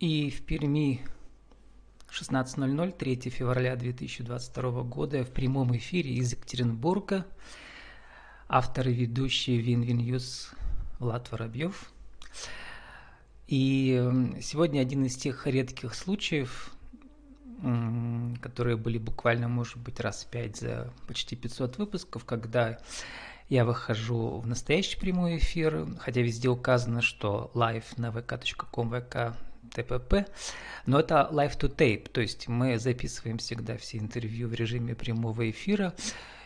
И в Перми 16.00, 3 февраля 2022 года в прямом эфире из Екатеринбурга автор и ведущий WinWin News Влад Воробьев. И сегодня один из тех редких случаев, которые были буквально, может быть, раз пять за почти 500 выпусков, когда я выхожу в настоящий прямой эфир, хотя везде указано, что live на vk.com, vk ТПП, но это live to tape, то есть мы записываем всегда все интервью в режиме прямого эфира,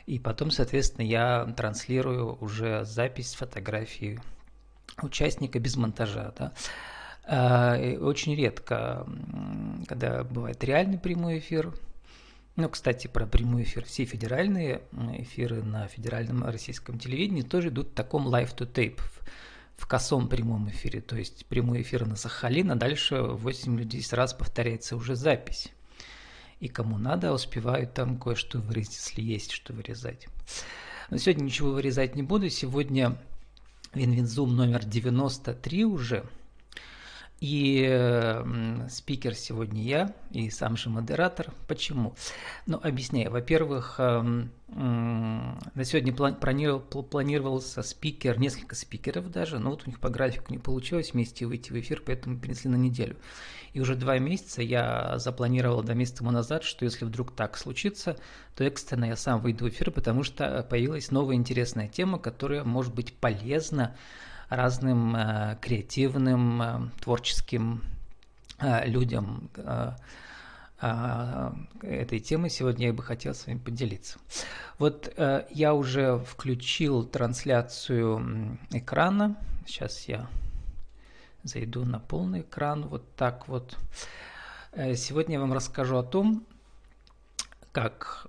и потом, соответственно, я транслирую уже запись фотографии участника без монтажа. Да. А, очень редко, когда бывает реальный прямой эфир, ну, кстати, про прямой эфир. Все федеральные эфиры на федеральном российском телевидении тоже идут в таком live to tape в косом прямом эфире, то есть прямой эфир на Сахалин, а дальше 8 или 10 раз повторяется уже запись. И кому надо, успевают там кое-что вырезать, если есть что вырезать. Но сегодня ничего вырезать не буду. Сегодня WinWin Zoom номер 93 уже – и э, спикер сегодня я, и сам же модератор. Почему? Ну, объясняю. Во-первых, э, э, на сегодня планировал, планировался спикер, несколько спикеров даже, но вот у них по графику не получилось вместе выйти в эфир, поэтому перенесли на неделю. И уже два месяца я запланировал два месяца тому назад, что если вдруг так случится, то экстренно я сам выйду в эфир, потому что появилась новая интересная тема, которая может быть полезна разным э, креативным, э, творческим э, людям этой темы сегодня я бы хотел с вами поделиться. Вот я уже включил трансляцию экрана. Сейчас я зайду на полный экран. Вот так вот. Сегодня я вам расскажу о том, как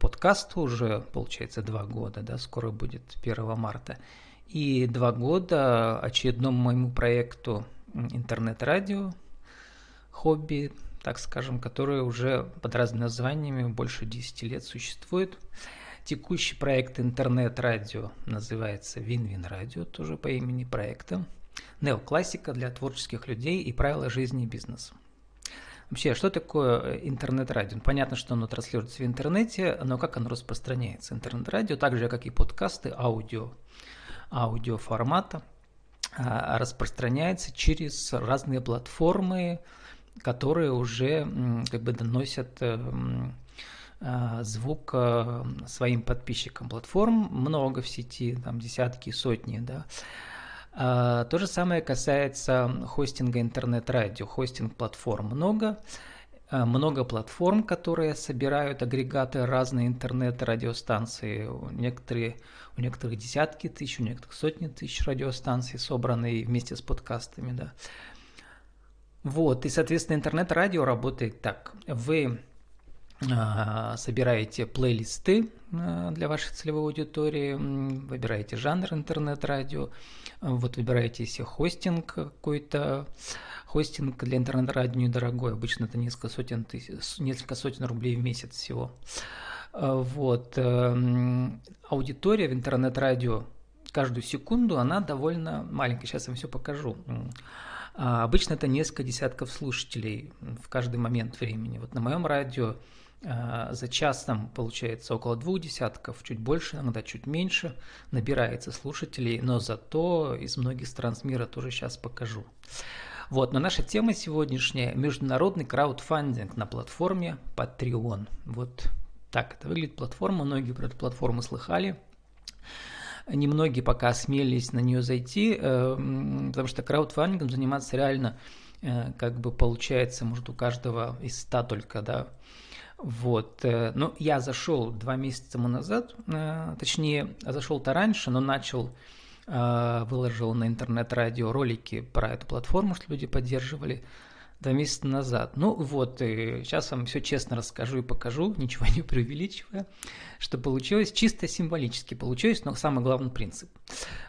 подкасту уже, получается, два года, да, скоро будет 1 марта – и два года очередному моему проекту интернет-радио, хобби, так скажем, которое уже под разными названиями больше 10 лет существует. Текущий проект интернет-радио называется Вин-Вин Радио, тоже по имени проекта. Неоклассика для творческих людей и правила жизни и бизнеса. Вообще, что такое интернет-радио? Понятно, что оно транслируется в интернете, но как оно распространяется? Интернет-радио, так же, как и подкасты, аудио – аудиоформата а, распространяется через разные платформы, которые уже как бы доносят э, а, звук э, своим подписчикам. Платформ много в сети, там десятки, сотни, да. А, то же самое касается хостинга интернет-радио. Хостинг платформ много. Много платформ, которые собирают агрегаты разные интернет-радиостанции. Некоторые у некоторых десятки тысяч, у некоторых сотни тысяч радиостанций, собранные вместе с подкастами, да. Вот, и, соответственно, интернет-радио работает так. Вы а, собираете плейлисты а, для вашей целевой аудитории, выбираете жанр интернет-радио, вот выбираете себе хостинг какой-то, хостинг для интернет-радио недорогой, обычно это несколько сотен, тысяч, несколько сотен рублей в месяц всего. Э, вот. Эм, аудитория в интернет-радио каждую секунду, она довольно маленькая. Сейчас я вам все покажу. А, обычно это несколько десятков слушателей в каждый момент времени. Вот на моем радио э, за час там получается около двух десятков, чуть больше, иногда чуть меньше, набирается слушателей, но зато из многих стран мира тоже сейчас покажу. Вот, но наша тема сегодняшняя – международный краудфандинг на платформе Patreon. Вот так это выглядит платформа, многие про эту платформу слыхали. Немногие пока осмелились на нее зайти, э, потому что краудфандингом заниматься реально э, как бы получается, может, у каждого из ста только, да. Вот. Э, ну, я зашел два месяца назад, точнее, зашел-то раньше, но начал выложил на интернет-радио ролики про эту платформу, что люди поддерживали два месяца назад. Ну вот, и сейчас вам все честно расскажу и покажу, ничего не преувеличивая, что получилось. Чисто символически получилось, но самый главный принцип.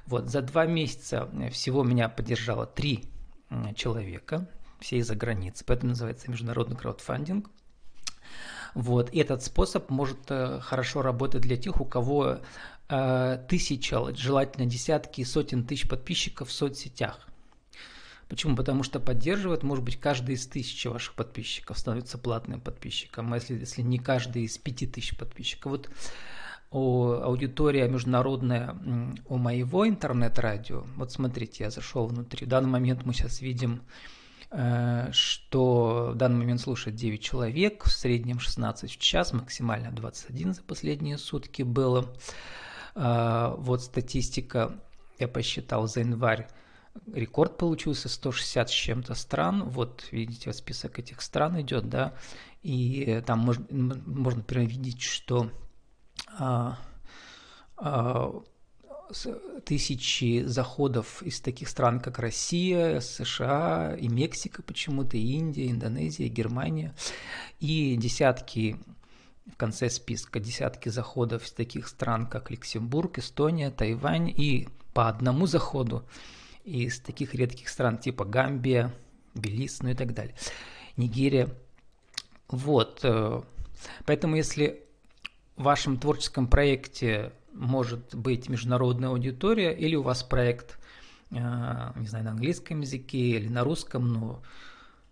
Вот, за два месяца всего меня поддержало три человека, все из-за границы, поэтому называется международный краудфандинг. Вот, и этот способ может э, хорошо работать для тех, у кого э, тысяча, желательно десятки и сотен тысяч подписчиков в соцсетях. Почему? Потому что поддерживает, может быть, каждый из тысячи ваших подписчиков становится платным подписчиком, а если, если не каждый из пяти тысяч подписчиков. Вот о, аудитория международная у моего интернет-радио. Вот смотрите, я зашел внутри. В данный момент мы сейчас видим, э, что в данный момент слушает 9 человек, в среднем 16 в час, максимально 21 за последние сутки было. Э, вот статистика, я посчитал за январь, рекорд получился 160 с чем-то стран. Вот видите, вот список этих стран идет, да, и там можно, можно видеть, что а, а, тысячи заходов из таких стран, как Россия, США и Мексика почему-то, и Индия, Индонезия, Германия, и десятки в конце списка десятки заходов из таких стран, как Люксембург, Эстония, Тайвань, и по одному заходу из таких редких стран, типа Гамбия, Белиз, ну и так далее, Нигерия. Вот, э, поэтому если в вашем творческом проекте может быть международная аудитория, или у вас проект, э, не знаю, на английском языке или на русском, но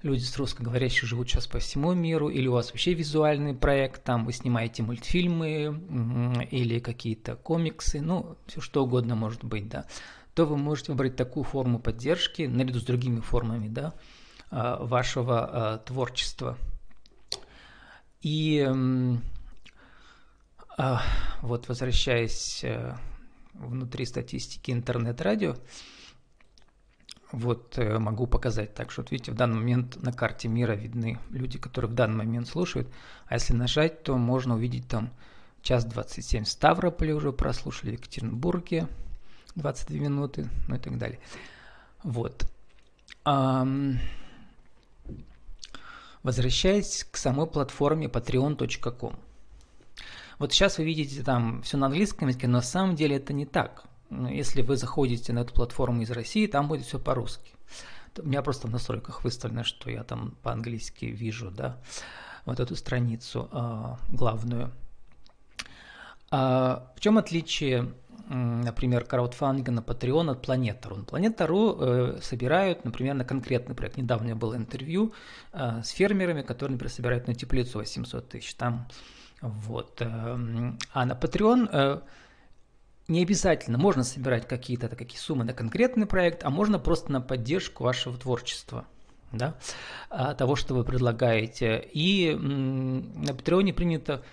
люди с русскоговорящих живут сейчас по всему миру, или у вас вообще визуальный проект, там вы снимаете мультфильмы или какие-то комиксы, ну, все что угодно может быть, да, то вы можете выбрать такую форму поддержки наряду с другими формами, да, э, вашего э, творчества. И а, вот возвращаясь э, внутри статистики интернет-радио, вот э, могу показать так, что вот видите, в данный момент на карте мира видны люди, которые в данный момент слушают, а если нажать, то можно увидеть там час 27 в Ставрополе уже прослушали, в Екатеринбурге 22 минуты, ну и так далее. Вот. Возвращаясь к самой платформе patreon.com. Вот сейчас вы видите там все на английском языке, но на самом деле это не так. Ну, если вы заходите на эту платформу из России, там будет все по-русски. У меня просто в настройках выставлено, что я там по-английски вижу, да, вот эту страницу э, главную. А в чем отличие, например, краудфандинга на Patreon от Planeta.ru? Planeta.ru э, собирают, например, на конкретный проект. Недавно было интервью э, с фермерами, которые, например, собирают на теплицу 800 тысяч. Там вот. Эм, а на Patreon э, не обязательно, можно собирать какие-то такие суммы на конкретный проект, а можно просто на поддержку вашего творчества, да, того, что вы предлагаете. И на Patreon принято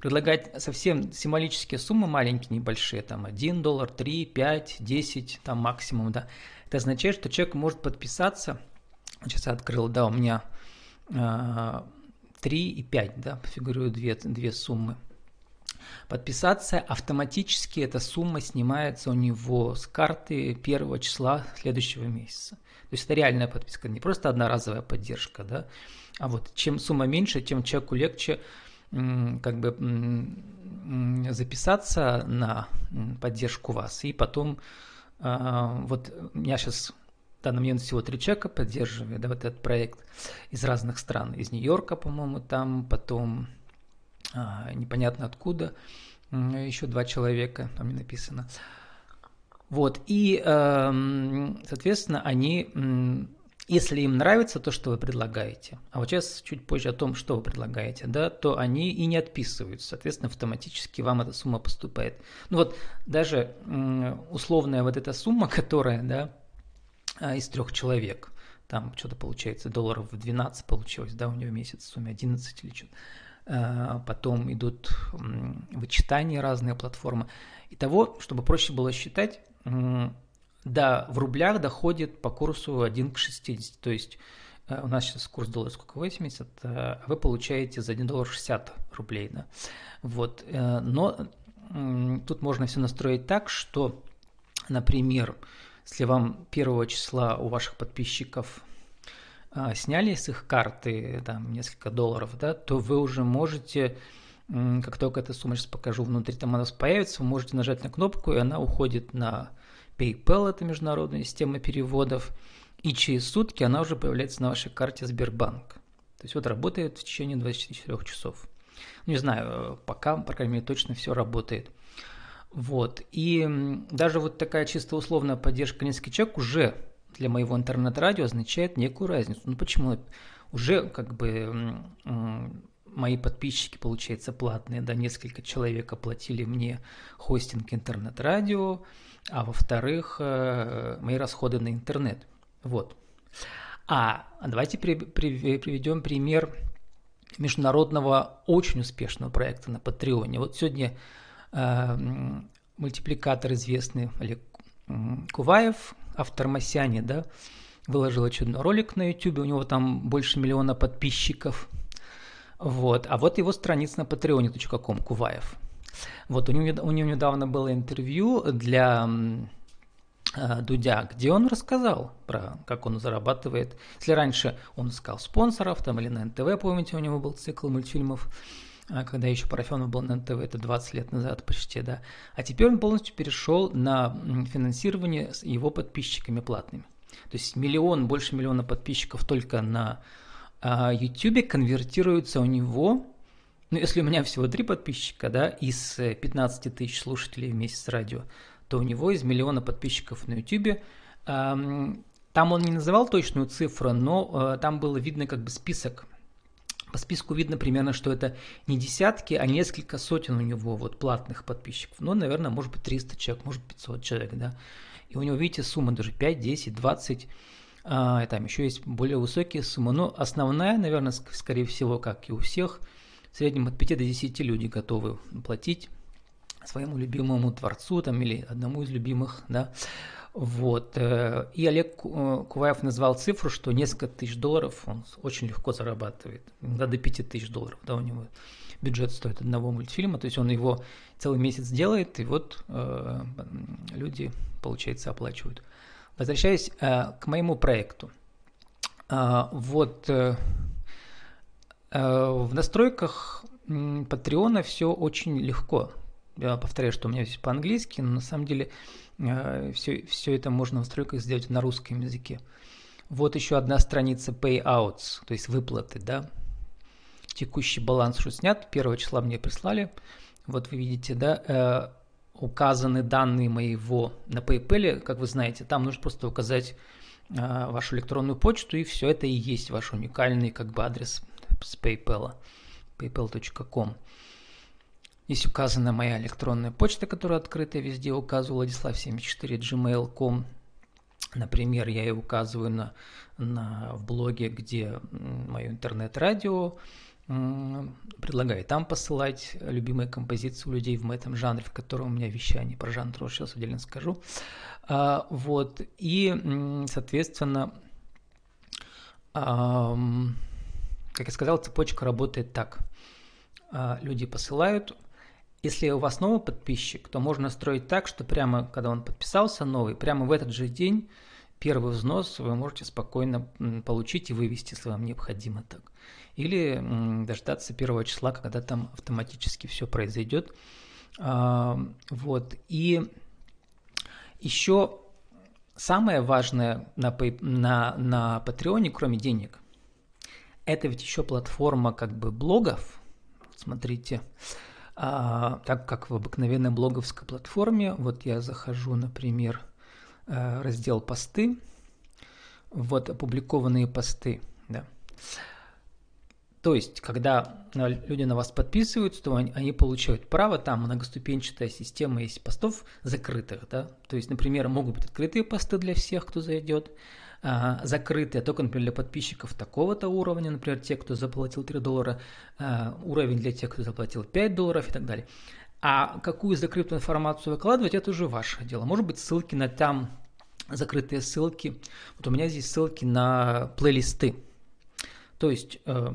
предлагать совсем символические суммы, маленькие, небольшие, там 1 доллар, 3, 5, 10, там максимум, да. Это означает, что человек может подписаться, сейчас я открыл, да, у меня а, 3 и 5, да, фигурируют две, две суммы. Подписаться автоматически эта сумма снимается у него с карты первого числа следующего месяца. То есть это реальная подписка, не просто одноразовая поддержка, да, а вот чем сумма меньше, тем человеку легче как бы записаться на поддержку вас и потом а, вот у меня сейчас в данный момент всего три человека поддерживают да, вот этот проект из разных стран. Из Нью-Йорка, по-моему, там, потом а, непонятно откуда, еще два человека, там не написано. Вот, и, э, соответственно, они, если им нравится то, что вы предлагаете, а вот сейчас чуть позже о том, что вы предлагаете, да, то они и не отписываются, соответственно, автоматически вам эта сумма поступает. Ну вот, даже условная вот эта сумма, которая, да, а, из трех человек. Там что-то получается, долларов 12 получилось, да, у него месяц в сумме 11 или что-то. А, потом идут вычитания разные платформы. И того, чтобы проще было считать, да, в рублях доходит по курсу 1 к 60. То есть э, у нас сейчас курс доллара сколько, 80, а вы получаете за 1 доллар 60 рублей. Да? Вот. Э, но тут можно все настроить так, что, например, если вам первого числа у ваших подписчиков а, сняли с их карты там несколько долларов, да, то вы уже можете, как только эта сумма, сейчас покажу, внутри там она появится, вы можете нажать на кнопку, и она уходит на PayPal, это международная система переводов, и через сутки она уже появляется на вашей карте Сбербанк. То есть вот работает в течение 24 часов. Не знаю, пока, по крайней мере, точно все работает. Вот. И даже вот такая чисто условная поддержка нескольких человек уже для моего интернет-радио означает некую разницу. Ну почему? Уже как бы мои подписчики, получается, платные, да, несколько человек оплатили мне хостинг интернет-радио, а во-вторых, э, мои расходы на интернет. Вот. А давайте приведем пример международного очень успешного проекта на Патреоне. Вот сегодня э, мультипликатор известный Олег Куваев, автор Масяни, да, выложил очередной ролик на YouTube, у него там больше миллиона подписчиков. Вот. А вот его страница на patreon.com, Куваев. Вот у него, у него недавно было интервью для э, Дудя, где он рассказал про как он зарабатывает. Если раньше он искал спонсоров, там или на НТВ, помните, у него был цикл мультфильмов, а, когда еще Парафенов был на НТВ, это 20 лет назад почти, да. А теперь он полностью перешел на финансирование с его подписчиками платными. То есть миллион, больше миллиона подписчиков только на YouTube конвертируется у него, ну если у меня всего три подписчика, да, из 15 тысяч слушателей в месяц радио, то у него из миллиона подписчиков на YouTube там он не называл точную цифру, но э, там было видно как бы список по списку видно примерно, что это не десятки, а несколько сотен у него вот платных подписчиков. Ну, наверное, может быть 300 человек, может 500 человек, да. И у него, видите, сумма даже 5, 10, 20, а, там еще есть более высокие суммы. Но основная, наверное, скорее всего, как и у всех, в среднем от 5 до 10 люди готовы платить своему любимому творцу там, или одному из любимых, да, вот. Э, и Олег э, Куваев назвал цифру, что несколько тысяч долларов он очень легко зарабатывает. Иногда до 5 тысяч долларов, да, у него бюджет стоит одного мультфильма, то есть он его целый месяц делает, и вот э, люди, получается, оплачивают. Возвращаясь э, к моему проекту. Э, вот э, э, в настройках Патреона все очень легко. Я повторяю, что у меня здесь по-английски, но на самом деле все, э, все это можно в настройках сделать на русском языке. Вот еще одна страница payouts, то есть выплаты, да. Текущий баланс уже снят, первого числа мне прислали. Вот вы видите, да, э, указаны данные моего на PayPal, как вы знаете, там нужно просто указать э, вашу электронную почту, и все это и есть ваш уникальный как бы адрес с PayPal, paypal.com. Здесь указана моя электронная почта, которая открыта везде. Указываю Владислав74 Например, я ее указываю на, на, в блоге, где мое интернет-радио предлагаю там посылать любимые композиции у людей в этом жанре, в котором у меня вещание. Про жанр тоже сейчас отдельно скажу. А, вот. И, соответственно, как я сказал, цепочка работает так. А, люди посылают, если у вас новый подписчик, то можно настроить так, что прямо когда он подписался новый, прямо в этот же день первый взнос вы можете спокойно получить и вывести, если вам необходимо так. Или дождаться первого числа, когда там автоматически все произойдет. А, вот. И еще самое важное на, на, на Патреоне, кроме денег, это ведь еще платформа как бы блогов. Смотрите, а, так как в обыкновенной блоговской платформе, вот я захожу, например, раздел «Посты», вот опубликованные посты, да. То есть, когда люди на вас подписываются, то они, они получают право, там многоступенчатая система есть постов закрытых, да. То есть, например, могут быть открытые посты для всех, кто зайдет, а, закрытые только, например, для подписчиков такого-то уровня, например, те, кто заплатил 3 доллара, а, уровень для тех, кто заплатил 5 долларов и так далее. А какую закрытую информацию выкладывать, это уже ваше дело. Может быть, ссылки на там закрытые ссылки. Вот у меня здесь ссылки на плейлисты. То есть э,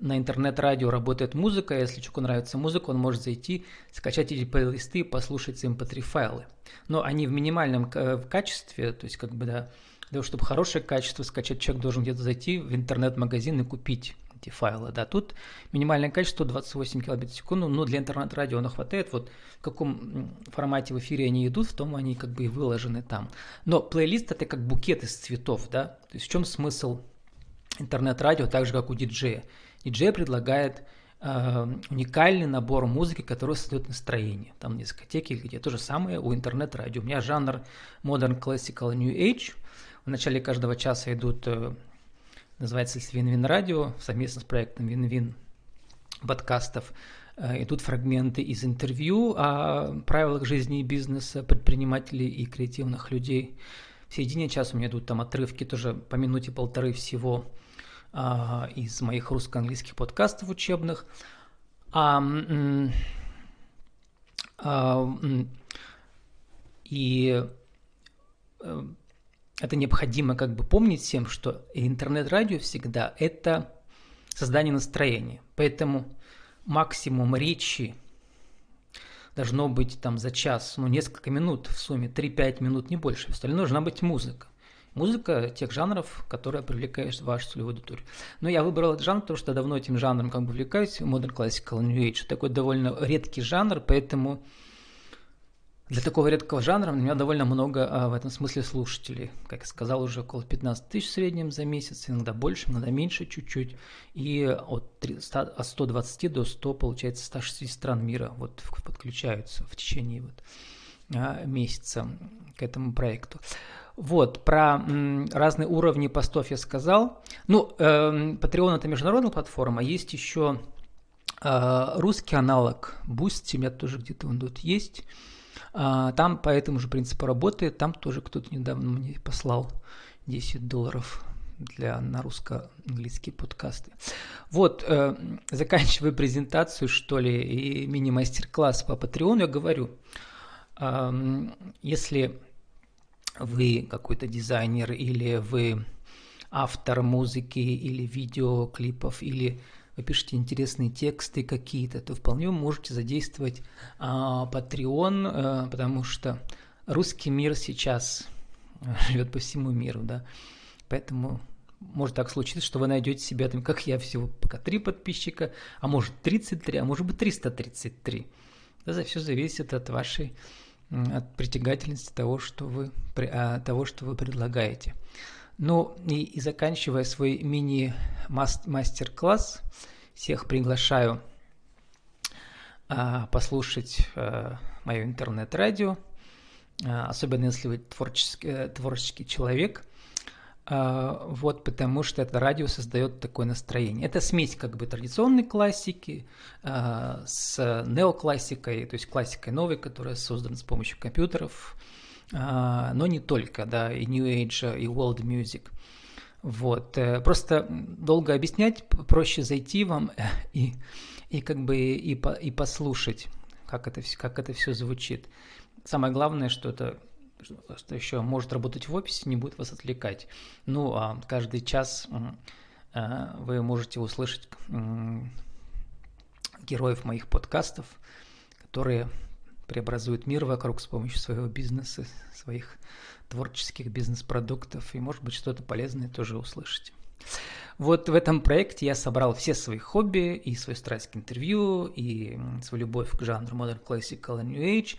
на интернет-радио работает музыка, если человеку нравится музыка, он может зайти, скачать эти плейлисты и послушать mp3 файлы. Но они в минимальном э, качестве, то есть как бы да, для того, чтобы хорошее качество скачать, человек должен где-то зайти в интернет-магазин и купить эти файлы. Да, тут минимальное качество 28 килобит в секунду, но для интернет-радио оно хватает. Вот в каком формате в эфире они идут, в том они как бы и выложены там. Но плейлист это как букет из цветов, да. То есть в чем смысл интернет-радио, так же как у диджея. Диджей предлагает э, уникальный набор музыки, который создает настроение. Там на дискотеке, где то же самое у интернет-радио. У меня жанр Modern Classical New Age – В начале каждого часа идут, называется Вин-Вин Радио, совместно с проектом Вин-Вин подкастов. Идут фрагменты из интервью о правилах жизни и бизнеса предпринимателей и креативных людей. В середине часа у меня идут там отрывки тоже по минуте полторы всего а, из моих русско-английских подкастов учебных. А, а, и э, это необходимо как бы помнить всем, что интернет-радио всегда это создание настроения. Поэтому максимум речи должно быть там за час, ну, несколько минут в сумме, 3-5 минут, не больше. Остальное должна быть музыка. Музыка тех жанров, которые привлекают вашу целевую аудиторию. Но я выбрал этот жанр, потому что давно этим жанром как бы увлекаюсь, Modern Classical New Age. Такой довольно редкий жанр, поэтому для такого редкого жанра у меня довольно много а, в этом смысле слушателей. Как я сказал, уже около 15 тысяч в среднем за месяц, иногда больше, иногда меньше чуть-чуть. И от, 300, от 120 до 100, получается, 160 стран мира вот подключаются в течение вот, а, месяца к этому проекту. Вот, про м, разные уровни постов я сказал. Ну, э, Patreon это международная платформа, есть еще э, русский аналог Boosty, у меня тоже где-то он тут есть. А, там по этому же принципу работает. Там тоже кто-то недавно мне послал 10 долларов для на русско-английские подкасты. Вот, э, заканчивая презентацию, что ли, и мини-мастер-класс по Patreon, я говорю, если вы какой-то дизайнер или вы автор музыки или видеоклипов или вы пишете интересные тексты какие-то, то вполне вы можете задействовать а, Patreon, а, потому что русский мир сейчас живет по всему миру, да, поэтому может так случиться, что вы найдете себя там, как я, всего пока три подписчика, а может 33, а может быть 333. Это все зависит от вашей от притягательности того, что вы, а, того, что вы предлагаете. Ну и, и заканчивая свой мини-мастер-класс, всех приглашаю а, послушать а, мое интернет-радио, а, особенно если вы творческий, э, творческий человек. А, вот, потому что это радио создает такое настроение. Это смесь как бы традиционной классики а, с неоклассикой, то есть классикой новой, которая создана с помощью компьютеров, но не только, да, и New Age, и World Music. Вот. Э, просто долго объяснять, проще зайти вам и, и как бы и, по, и послушать, как это, как это все звучит. Самое главное, что это что еще может работать в офисе, не будет вас отвлекать. Ну, а каждый час э, вы можете услышать героев моих подкастов, которые преобразуют мир вокруг с помощью своего бизнеса, своих творческих бизнес-продуктов, и, может быть, что-то полезное тоже услышите. Вот в этом проекте я собрал все свои хобби, и свою страсть к интервью, и свою любовь к жанру Modern Classical и New Age,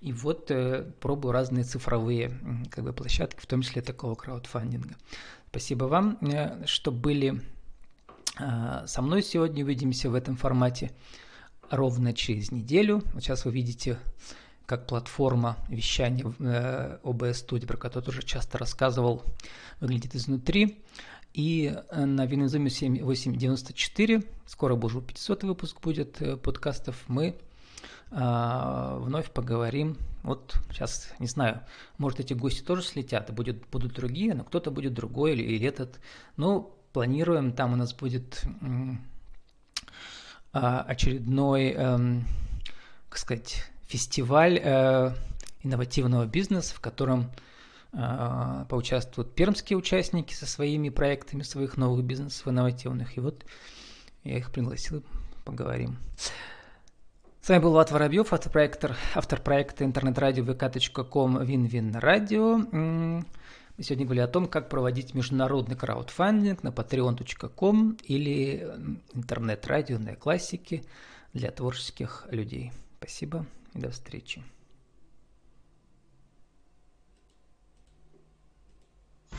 и вот э, пробую разные цифровые как бы, площадки, в том числе такого краудфандинга. Спасибо вам, э, что были э, со мной сегодня. Увидимся в этом формате ровно через неделю. Вот сейчас вы видите, как платформа вещания э, OBS Studio, про которую тоже часто рассказывал, выглядит изнутри. И э, на Винозуме 7894, скоро уже 500 выпуск будет э, подкастов, мы э, вновь поговорим. Вот сейчас, не знаю, может эти гости тоже слетят, будет, будут другие, но кто-то будет другой или, или этот. Ну, планируем, там у нас будет а, очередной, эм, как сказать, фестиваль э, инновативного бизнеса, в котором э, поучаствуют пермские участники со своими проектами своих новых бизнесов инновативных. И вот я их пригласил, поговорим. С вами был Влад Воробьев, автор проекта интернет-радио vk.com Вин-Вин Радио. Мы сегодня говорили о том, как проводить международный краудфандинг на patreon.com или интернет-радио на классике для творческих людей. Спасибо и до встречи.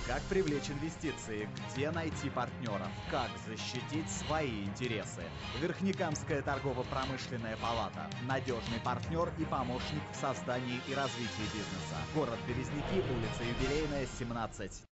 Как привлечь инвестиции? Где найти партнеров? Как защитить свои интересы? Верхнекамская торгово-промышленная палата. Надежный партнер и помощник в создании и развитии бизнеса. Город Березники, улица Юбилейная, 17.